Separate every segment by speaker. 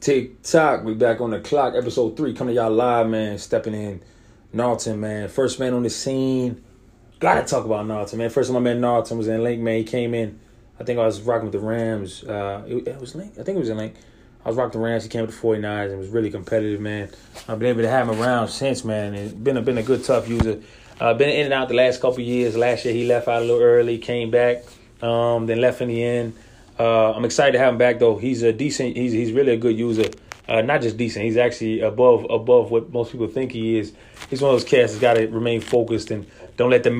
Speaker 1: Tick Tock, we back on the clock. Episode three coming to y'all live, man. Stepping in Narleton, man. First man on the scene. Gotta talk about Narleton, man. First time I met Narleton was in Link, man. He came in. I think I was rocking with the Rams. Uh, it, it was Link. I think it was in Link. I was rocking the Rams. He came with the 49ers and was really competitive, man. I've been able to have him around since, man. And been a, been a good, tough user. Uh, been in and out the last couple years. Last year he left out a little early, came back, um, then left in the end. Uh, I'm excited to have him back though. He's a decent. He's he's really a good user. Uh, not just decent. He's actually above above what most people think he is. He's one of those cats that's got to remain focused and don't let the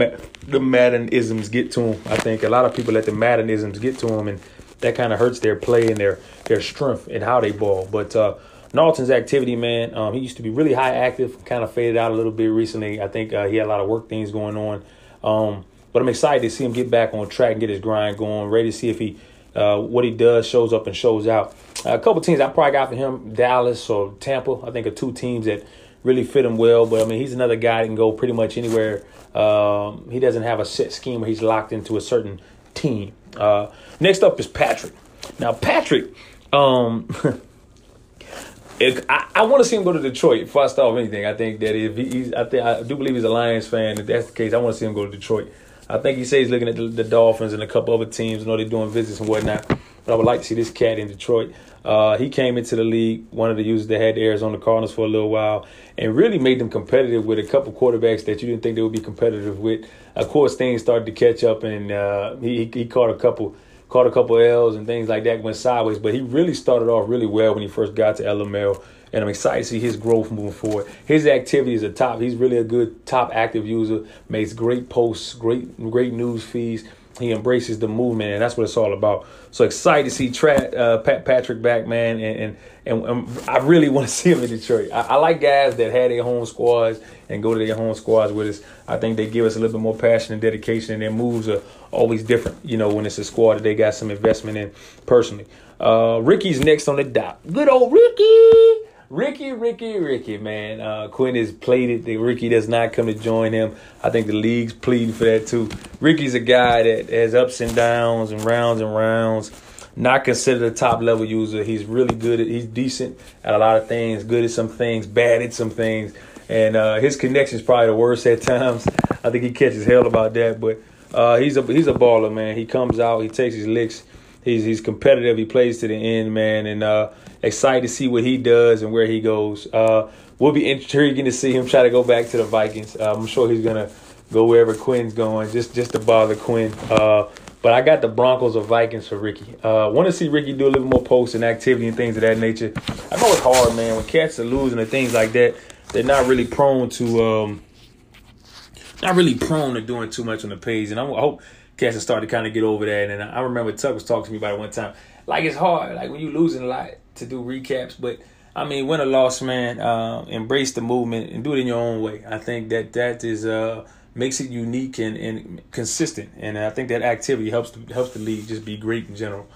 Speaker 1: the Maddenisms get to him. I think a lot of people let the Maddenisms get to him, and that kind of hurts their play and their their strength and how they ball. But uh, activity, man, um, he used to be really high active, kind of faded out a little bit recently. I think uh, he had a lot of work things going on. Um, but I'm excited to see him get back on track and get his grind going. Ready to see if he uh, what he does shows up and shows out. Uh, a couple teams I probably got for him, Dallas or Tampa. I think are two teams that really fit him well. But I mean, he's another guy that can go pretty much anywhere. Um, he doesn't have a set scheme where he's locked into a certain team. Uh, next up is Patrick. Now Patrick, um, I, I want to see him go to Detroit. Start with anything, I think that if he's, I think I do believe he's a Lions fan. If that's the case, I want to see him go to Detroit. I think he says he's looking at the, the, Dolphins and a couple other teams. I know they're doing visits and whatnot. But I would like to see this cat in Detroit. Uh, he came into the league, one of the users that had the Arizona Cardinals for a little while, and really made them competitive with a couple quarterbacks that you didn't think they would be competitive with. Of course, things started to catch up, and uh, he he caught a couple caught a couple L's and things like that went sideways. But he really started off really well when he first got to LML and I'm excited to see his growth moving forward. His activity is a top. He's really a good top active user. Makes great posts, great great news feeds. He embraces the movement, and that's what it's all about. So excited to see Tra- uh, Pat Patrick back, man, and and, and um, I really want to see him in Detroit. I, I, like guys that had their home squads and go to their home squads with us. I think they give us a little bit more passion and dedication, and their moves are always different. You know, when it's a squad that they got some investment in personally. Uh, Ricky's next on the dot. Good old Ricky. Ricky, Ricky, Ricky, man. Uh, Quinn has played that Ricky does not come to join him. I think the league's pleading for that too. Ricky's a guy that has ups and downs and rounds and rounds. Not considered a top level user. He's really good at. He's decent at a lot of things. Good at some things. Bad at some things. And uh, his connection is probably the worst at times. I think he catches hell about that. But uh, he's a he's a baller, man. He comes out. He takes his licks. He's he's competitive. He plays to the end, man. And uh, excited to see what he does and where he goes. Uh, will be intriguing to see him try to go back to the Vikings. Uh, I'm sure he's gonna go wherever Quinn's going, just just to bother Quinn. Uh, but I got the Broncos or Vikings for Ricky. Uh, Want to see Ricky do a little more posts and activity and things of that nature. I know it's hard, man. When cats are losing and things like that, they're not really prone to um, not really prone to doing too much on the page. And I hope cats are starting to kind of get over that. And I remember Tuck was talking to me about it one time. Like it's hard, like when you losing a lot to do recaps, but I mean, win or loss, man, uh, embrace the movement and do it in your own way. I think that that is uh, makes it unique and, and consistent, and I think that activity helps to, helps the league just be great in general.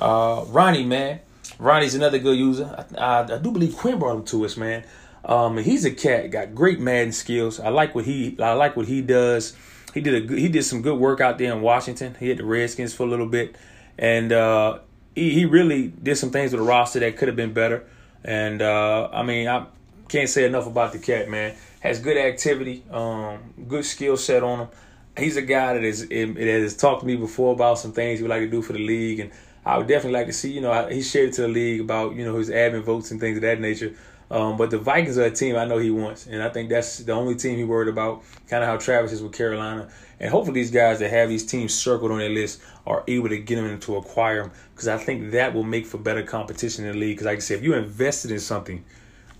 Speaker 1: Uh, Ronnie, man, Ronnie's another good user. I, I, I do believe Quinn brought him to us, man. Um, he's a cat, got great Madden skills. I like what he I like what he does. He did a good, he did some good work out there in Washington. He had the Redskins for a little bit, and uh, he, he really did some things with the roster that could have been better. And uh, I mean, I can't say enough about the cat, man. Has good activity, um, good skill set on him. He's a guy that is that has talked to me before about some things he would like to do for the league, and I would definitely like to see. You know, he shared to the league about you know his admin votes and things of that nature. Um, but the Vikings are a team I know he wants, and I think that's the only team he worried about. Kind of how Travis is with Carolina, and hopefully these guys that have these teams circled on their list are able to get them into acquire them because I think that will make for better competition in the league. Because like I said, if you invested in something,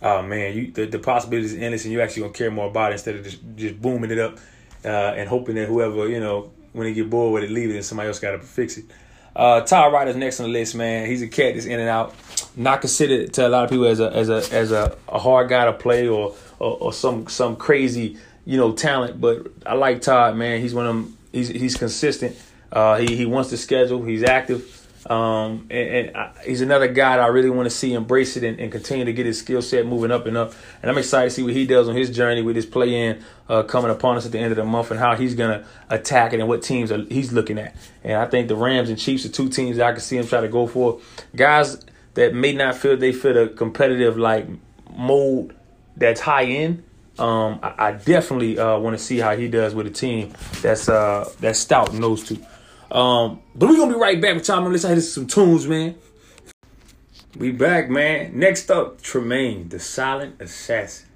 Speaker 1: oh man, you the, the possibilities is endless, and you actually gonna care more about it instead of just just booming it up uh, and hoping that whoever you know when they get bored with it, leave it, and somebody else got to fix it. Uh, Ty Ryder's next on the list, man. He's a cat that's in and out. Not considered to a lot of people as a as a as a, a hard guy to play or, or, or some some crazy you know talent, but I like Todd, man. He's one of them. He's he's consistent. Uh, he he wants to schedule. He's active. Um, and, and I, he's another guy that I really want to see embrace it and, and continue to get his skill set moving up and up. And I'm excited to see what he does on his journey with his play in uh, coming upon us at the end of the month and how he's going to attack it and what teams are, he's looking at. And I think the Rams and Chiefs are two teams that I can see him try to go for. Guys that may not feel they fit a competitive like mode that's high end. Um, I, I definitely uh, want to see how he does with a team that's uh that's stout in those two. Um, but we're gonna be right back with y'all. Let's hit some tunes, man. We back, man. Next up, Tremaine, the silent assassin.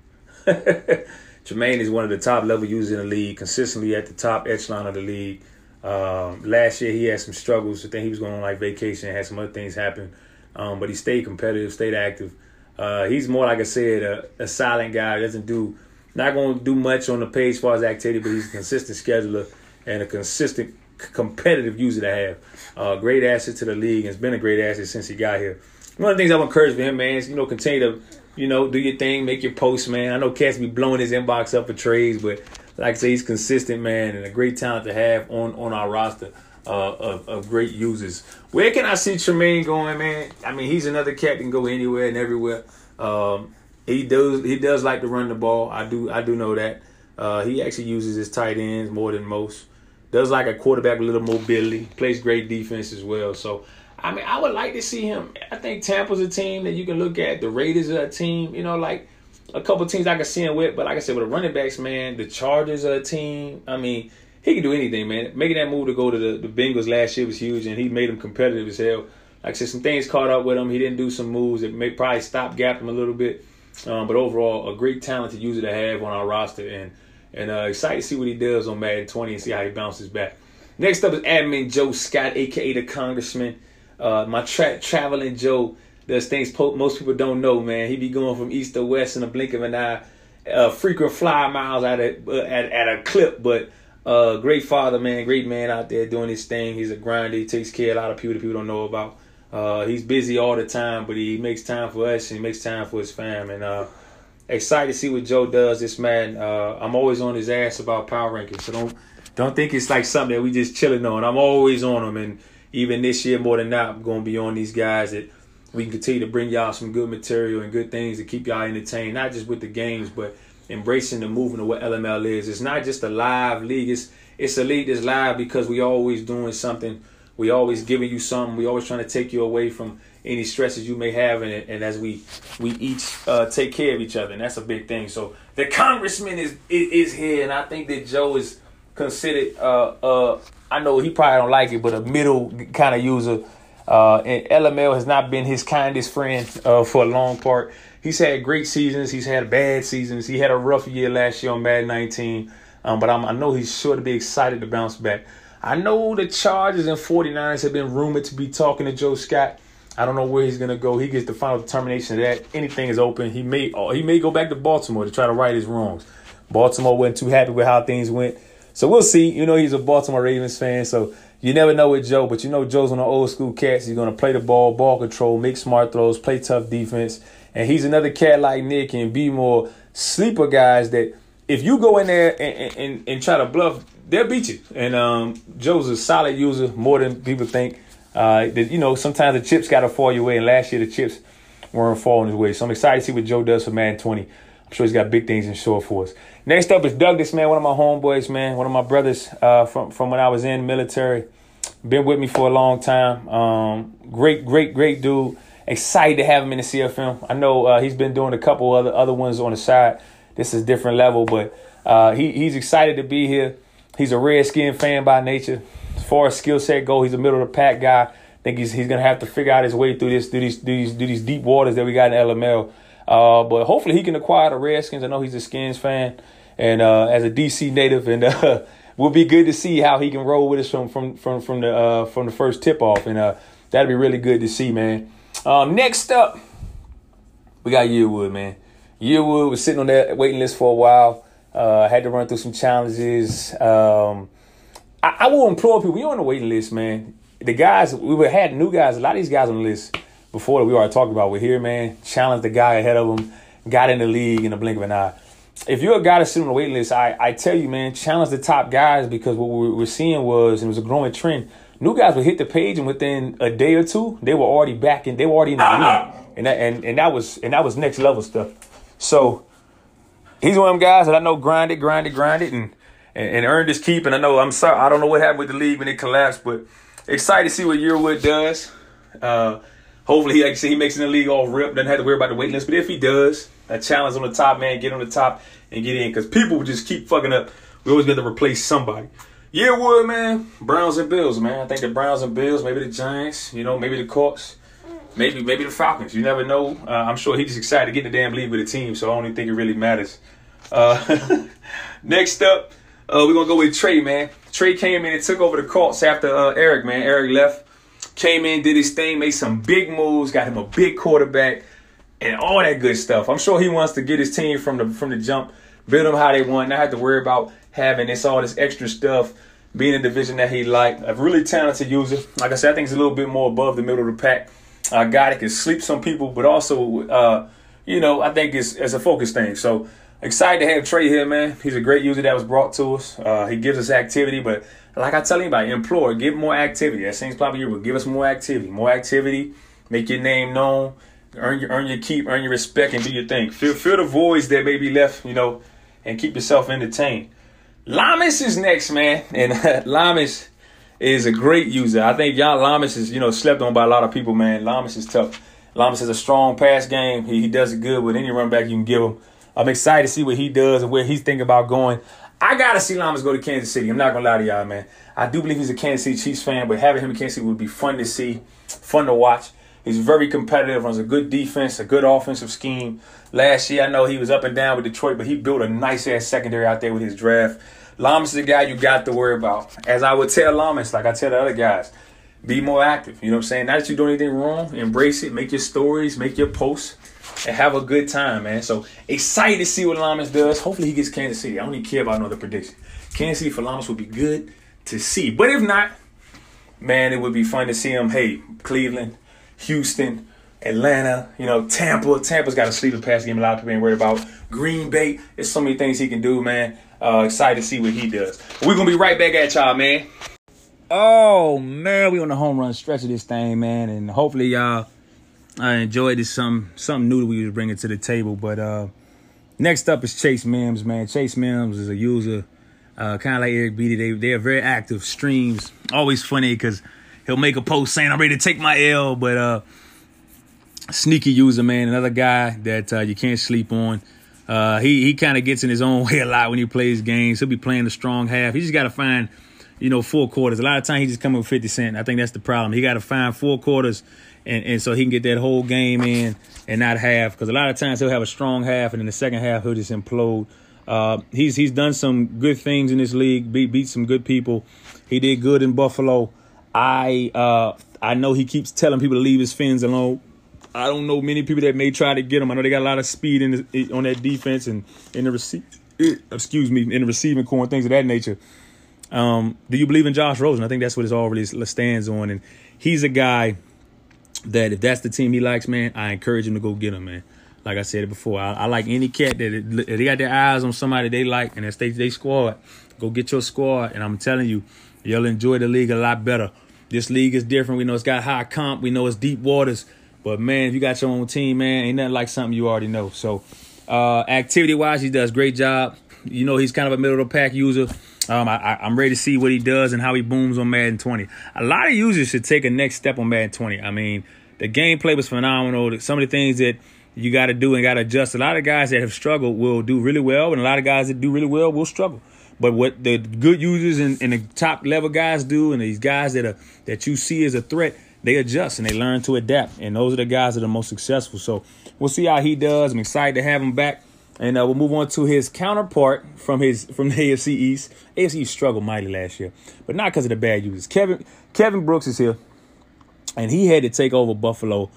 Speaker 1: Tremaine is one of the top level users in the league, consistently at the top echelon of the league. Um, last year he had some struggles. I think he was going on like vacation, had some other things happen. Um, but he stayed competitive, stayed active. Uh, he's more like I said, a, a silent guy. Doesn't do, not going to do much on the page as far as activity, but he's a consistent scheduler and a consistent competitive user to have. Uh, great asset to the league. and It's been a great asset since he got here. One of the things I would encourage for him, man, is you know continue to you know do your thing, make your posts, man. I know Cats be blowing his inbox up for trades, but like I say, he's consistent, man, and a great talent to have on on our roster. Uh, of, of great users. Where can I see Tremaine going, man? I mean, he's another cat can go anywhere and everywhere. Um, he does he does like to run the ball. I do I do know that. Uh, he actually uses his tight ends more than most. Does like a quarterback with a little mobility. Plays great defense as well. So I mean, I would like to see him. I think Tampa's a team that you can look at. The Raiders are a team. You know, like a couple teams I can see him with. But like I said, with the running backs, man, the Chargers are a team. I mean, he can do anything, man. Making that move to go to the, the Bengals last year was huge, and he made them competitive as hell. Like I said, some things caught up with him. He didn't do some moves that may probably stop gap him a little bit. Um, but overall, a great talented user to have on our roster, and and uh, excited to see what he does on Madden 20 and see how he bounces back. Next up is Admin Joe Scott, aka the Congressman. Uh, my tra- traveling Joe does things po- most people don't know, man. He be going from east to west in a blink of an eye. Uh, frequent fly miles at a uh, at, at a clip, but uh, great father, man, great man out there doing his thing. He's a grinder. He takes care of a lot of people that people don't know about. Uh, he's busy all the time, but he makes time for us and he makes time for his fam. And uh, excited to see what Joe does. This man, uh, I'm always on his ass about power rankings, so don't don't think it's like something that we just chilling on. I'm always on him, and even this year more than not, I'm gonna be on these guys that we can continue to bring y'all some good material and good things to keep y'all entertained, not just with the games, but embracing the movement of what LML is. It's not just a live league. It's it's a league that's live because we always doing something. We always giving you something. We always trying to take you away from any stresses you may have it. And as we we each uh, take care of each other, and that's a big thing. So the congressman is is here, and I think that Joe is considered. Uh, uh, I know he probably don't like it, but a middle kind of user. Uh, and LML has not been his kindest friend uh, for a long part. He's had great seasons. He's had bad seasons. He had a rough year last year on Madden 19. Um, but I'm, i know he's sure to be excited to bounce back. I know the Chargers and 49ers have been rumored to be talking to Joe Scott. I don't know where he's gonna go. He gets the final determination of that. Anything is open. He may oh, he may go back to Baltimore to try to right his wrongs. Baltimore wasn't too happy with how things went. So we'll see. You know he's a Baltimore Ravens fan, so you never know with Joe. But you know Joe's on the old school cats. He's gonna play the ball, ball control, make smart throws, play tough defense. And he's another cat like Nick and be more sleeper guys that if you go in there and, and, and try to bluff, they'll beat you. And um, Joe's a solid user, more than people think. Uh, that you know, sometimes the chips got to fall your way, and last year the chips weren't falling his way. So I'm excited to see what Joe does for Madden 20. I'm sure he's got big things in store for us. Next up is Douglas, man, one of my homeboys, man, one of my brothers uh, from from when I was in military. Been with me for a long time. Um, great, great, great dude excited to have him in the CFM. I know uh, he's been doing a couple other other ones on the side. This is different level, but uh, he he's excited to be here. He's a Redskin fan by nature. As far as skill set go, he's a middle of the pack guy. I think he's he's gonna have to figure out his way through this through these through these, through these deep waters that we got in LML. Uh, but hopefully he can acquire the Redskins. I know he's a Skins fan and uh, as a DC native, and uh, will be good to see how he can roll with us from from from from the uh, from the first tip off, and uh, that'd be really good to see, man. Um, next up, we got Yearwood, man. Yearwood was sitting on that waiting list for a while. Uh, had to run through some challenges. Um, I, I will implore people, you're on the waiting list, man. The guys, we were, had new guys, a lot of these guys on the list before that we already talked about. We're here, man. Challenge the guy ahead of him. Got in the league in the blink of an eye. If you're a guy that's sitting on the wait list, I, I tell you, man, challenge the top guys because what we were seeing was, and it was a growing trend, New guys would hit the page, and within a day or two, they were already back in. They were already in the league, and that and, and that was and that was next level stuff. So he's one of them guys that I know grinded, grinded, grinded, and and, and earned his keep. And I know I'm sorry, I don't know what happened with the league when it collapsed, but excited to see what Yearwood does. Uh, Hopefully, like I said, he makes in the league all rip. Doesn't have to worry about the wait list. But if he does, that challenge on the top, man, get on the top and get in. Because people just keep fucking up. We always got to replace somebody. Yearwood, man. Browns and Bills, man. I think the Browns and Bills, maybe the Giants, you know, maybe the Colts, maybe maybe the Falcons. You never know. Uh, I'm sure he's just excited to get in the damn league with the team, so I don't even think it really matters. Uh, next up, uh, we're gonna go with Trey, man. Trey came in and took over the Colts after uh, Eric, man. Eric left, came in, did his thing, made some big moves, got him a big quarterback, and all that good stuff. I'm sure he wants to get his team from the from the jump, build them how they want, not have to worry about having this all this extra stuff. Being in the division that he liked, a really talented user. Like I said, I think he's a little bit more above the middle of the pack. A guy that can sleep some people, but also, uh, you know, I think it's, it's a focus thing. So excited to have Trey here, man. He's a great user that was brought to us. Uh, he gives us activity, but like I tell anybody, implore, give more activity. That seems probably your, but give us more activity. More activity, make your name known, earn your earn your keep, earn your respect, and do your thing. Fill fill the voids that may be left, you know, and keep yourself entertained. Lamas is next, man, and Lamas is a great user. I think Jan Lamas is, you know, slept on by a lot of people, man. Lamas is tough. Lamas has a strong pass game. He, he does it good with any run back you can give him. I'm excited to see what he does and where he's thinking about going. I gotta see Lamas go to Kansas City. I'm not gonna lie to y'all, man. I do believe he's a Kansas City Chiefs fan, but having him in Kansas City would be fun to see, fun to watch. He's very competitive, runs a good defense, a good offensive scheme. Last year, I know he was up and down with Detroit, but he built a nice ass secondary out there with his draft. Lamas is a guy you got to worry about. As I would tell Lamas, like I tell the other guys, be more active. You know what I'm saying? Not that you do anything wrong, embrace it, make your stories, make your posts, and have a good time, man. So excited to see what Lamas does. Hopefully he gets Kansas City. I don't even care about another prediction. Kansas City for Lamas would be good to see. But if not, man, it would be fun to see him. Hey, Cleveland, Houston, Atlanta, you know, Tampa. Tampa's got a sleeper pass game a lot of people ain't worried about. Green Bay, there's so many things he can do, man. Uh, excited to see what he does. We're gonna be right back at y'all, man. Oh man, we on the home run stretch of this thing, man, and hopefully y'all uh, enjoyed this some something new that we was bringing to the table. But uh, next up is Chase Mims, man. Chase Mims is a user, uh, kind of like Eric Beatty. They they are very active streams. Always funny because he'll make a post saying I'm ready to take my L, but uh, sneaky user, man. Another guy that uh, you can't sleep on. Uh, he he kind of gets in his own way a lot when he plays games. He'll be playing the strong half. He just got to find, you know, four quarters. A lot of times he just coming with 50 cent. I think that's the problem. He got to find four quarters, and, and so he can get that whole game in and not half. Because a lot of times he'll have a strong half, and in the second half he'll just implode. Uh, he's he's done some good things in this league. Beat beat some good people. He did good in Buffalo. I uh, I know he keeps telling people to leave his fins alone. I don't know many people that may try to get him. I know they got a lot of speed in the, on that defense and in the receive. Excuse me, in the receiving corps and things of that nature. Um, do you believe in Josh Rosen? I think that's what it all really stands on, and he's a guy that if that's the team he likes, man, I encourage him to go get him, man. Like I said before, I, I like any cat that if they got their eyes on somebody they like and they, they squad, go get your squad, and I'm telling you, you'll enjoy the league a lot better. This league is different. We know it's got high comp. We know it's deep waters. But man, if you got your own team, man, ain't nothing like something you already know. So uh, activity wise, he does great job. You know, he's kind of a middle of the pack user. Um, I, am ready to see what he does and how he booms on Madden 20. A lot of users should take a next step on Madden 20. I mean, the gameplay was phenomenal. Some of the things that you got to do and got to adjust. A lot of guys that have struggled will do really well, and a lot of guys that do really well will struggle. But what the good users and, and the top level guys do, and these guys that are that you see as a threat, they adjust and they learn to adapt. And those are the guys that are most successful. So we'll see how he does. I'm excited to have him back. And uh, we'll move on to his counterpart from his from the AFC East. AFC East struggled mightily last year, but not because of the bad users. Kevin Kevin Brooks is here, and he had to take over Buffalo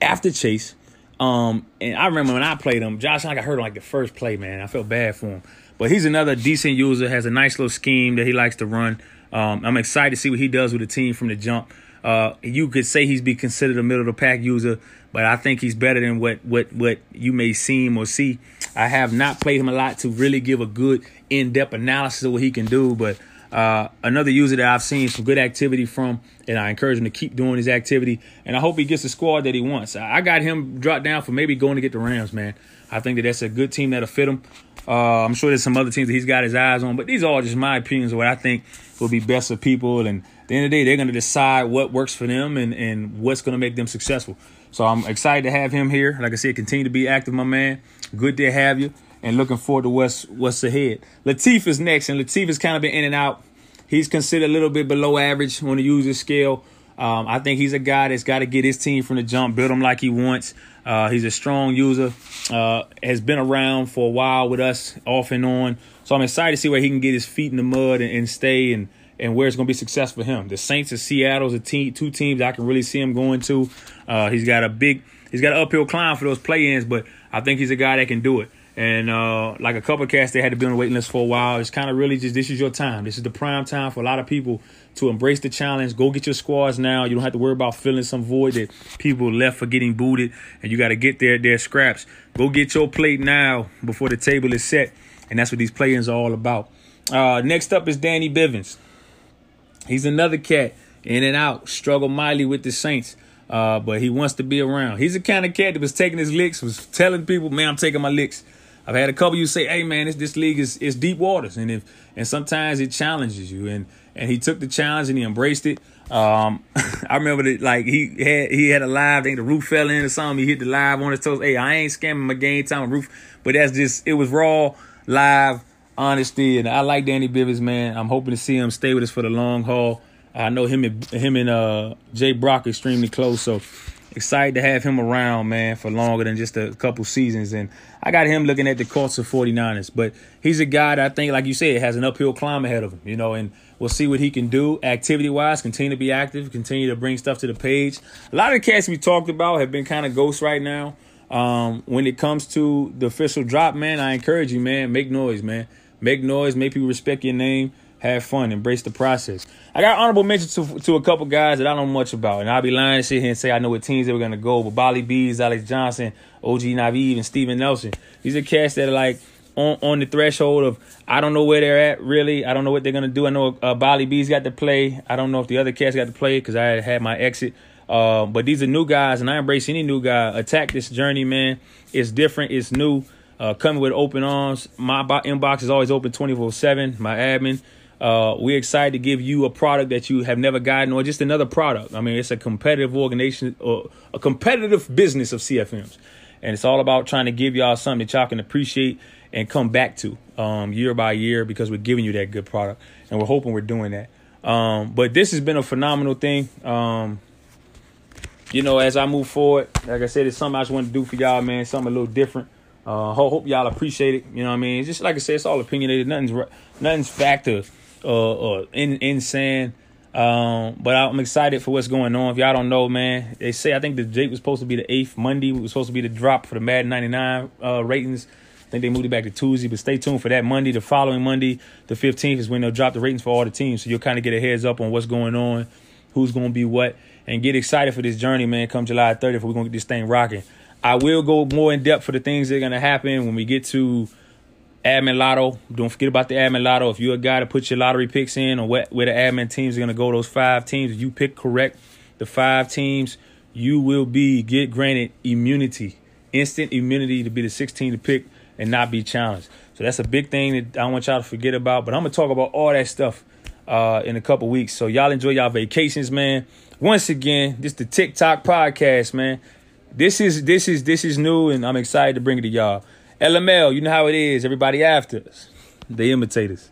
Speaker 1: after Chase. Um, and I remember when I played him, Josh I got hurt on like the first play, man. I felt bad for him. But he's another decent user, has a nice little scheme that he likes to run. Um, I'm excited to see what he does with the team from the jump. Uh, you could say he's be considered a middle of the pack user, but I think he's better than what what what you may seem or see. I have not played him a lot to really give a good in depth analysis of what he can do, but uh, another user that I've seen some good activity from, and I encourage him to keep doing his activity. And I hope he gets the squad that he wants. I got him dropped down for maybe going to get the Rams, man. I think that that's a good team that'll fit him. Uh, I'm sure there's some other teams that he's got his eyes on, but these are all just my opinions of what I think will be best for people. And At the end of the day, they're going to decide what works for them and, and what's going to make them successful. So I'm excited to have him here. Like I said, continue to be active, my man. Good to have you, and looking forward to what's what's ahead. Latif is next, and Latif has kind of been in and out. He's considered a little bit below average on the user scale. Um, I think he's a guy that's got to get his team from the jump, build him like he wants. Uh, he's a strong user, uh, has been around for a while with us, off and on. So I'm excited to see where he can get his feet in the mud and, and stay and and where it's going to be success for him. The Saints and Seattle's a team, two teams I can really see him going to. Uh, he's got a big, he's got an uphill climb for those play-ins, but I think he's a guy that can do it. And uh, like a couple cats, they had to be on the waiting list for a while. It's kind of really just this is your time. This is the prime time for a lot of people to embrace the challenge. Go get your squads now. You don't have to worry about filling some void that people left for getting booted, and you got to get their their scraps. Go get your plate now before the table is set, and that's what these play-ins are all about. Uh, next up is Danny Bivens. He's another cat in and out, struggle mightily with the Saints. Uh, but he wants to be around. He's the kind of cat that was taking his licks, was telling people, "Man, I'm taking my licks." I've had a couple you say, "Hey, man, this this league is is deep waters," and if and sometimes it challenges you, and and he took the challenge and he embraced it. Um, I remember that like he had he had a live, I think the roof fell in or something. He hit the live on his toes. Hey, I ain't scamming my game time roof, but that's just it was raw, live, honesty, and I like Danny Bivens, man. I'm hoping to see him stay with us for the long haul. I know him and him and uh, Jay Brock extremely close, so excited to have him around, man, for longer than just a couple seasons. And I got him looking at the Colts of 49ers, but he's a guy that I think, like you said, has an uphill climb ahead of him, you know, and we'll see what he can do activity wise, continue to be active, continue to bring stuff to the page. A lot of the cats we talked about have been kind of ghosts right now. Um, when it comes to the official drop, man, I encourage you, man, make noise, man. Make noise, make people respect your name have fun, embrace the process. I got honorable mentions to, to a couple guys that I don't know much about, and I'll be lying to sit here and say I know what teams they were gonna go. But Bali Bees, Alex Johnson, OG Naveed, and Steven Nelson. These are cats that are like on, on the threshold of I don't know where they're at really. I don't know what they're gonna do. I know uh, Bali Bees got to play. I don't know if the other cats got to play because I had my exit. Uh, but these are new guys, and I embrace any new guy. Attack this journey, man. It's different. It's new. Uh, coming with open arms. My inbox is always open 24 7. My admin. Uh, we're excited to give you a product that you have never gotten, or just another product. I mean, it's a competitive organization or a competitive business of CFMs, and it's all about trying to give y'all something that y'all can appreciate and come back to um, year by year because we're giving you that good product, and we're hoping we're doing that. Um, but this has been a phenomenal thing. Um, you know, as I move forward, like I said, it's something I just want to do for y'all, man. Something a little different. Uh, hope y'all appreciate it. You know what I mean? It's just like I said, it's all opinionated. Nothing's nothing's factor uh, uh in insane. Um, but I'm excited for what's going on. If y'all don't know, man, they say I think the date was supposed to be the eighth Monday. It was supposed to be the drop for the Madden 99 uh, ratings. I think they moved it back to Tuesday, but stay tuned for that Monday. The following Monday, the 15th, is when they'll drop the ratings for all the teams. So you'll kind of get a heads up on what's going on, who's going to be what, and get excited for this journey, man. Come July 30th, we're going to get this thing rocking. I will go more in depth for the things that are going to happen when we get to admin lotto. Don't forget about the admin lotto. If you're a guy to put your lottery picks in or where, where the admin teams are going to go, those five teams, if you pick correct the five teams, you will be get granted immunity, instant immunity to be the 16 to pick and not be challenged. So that's a big thing that I want y'all to forget about. But I'm gonna talk about all that stuff uh, in a couple weeks. So y'all enjoy y'all vacations, man. Once again, this the Tick Tock podcast, man. This is this is this is new, and I'm excited to bring it to y'all. LML, you know how it is. Everybody after us. They imitate us.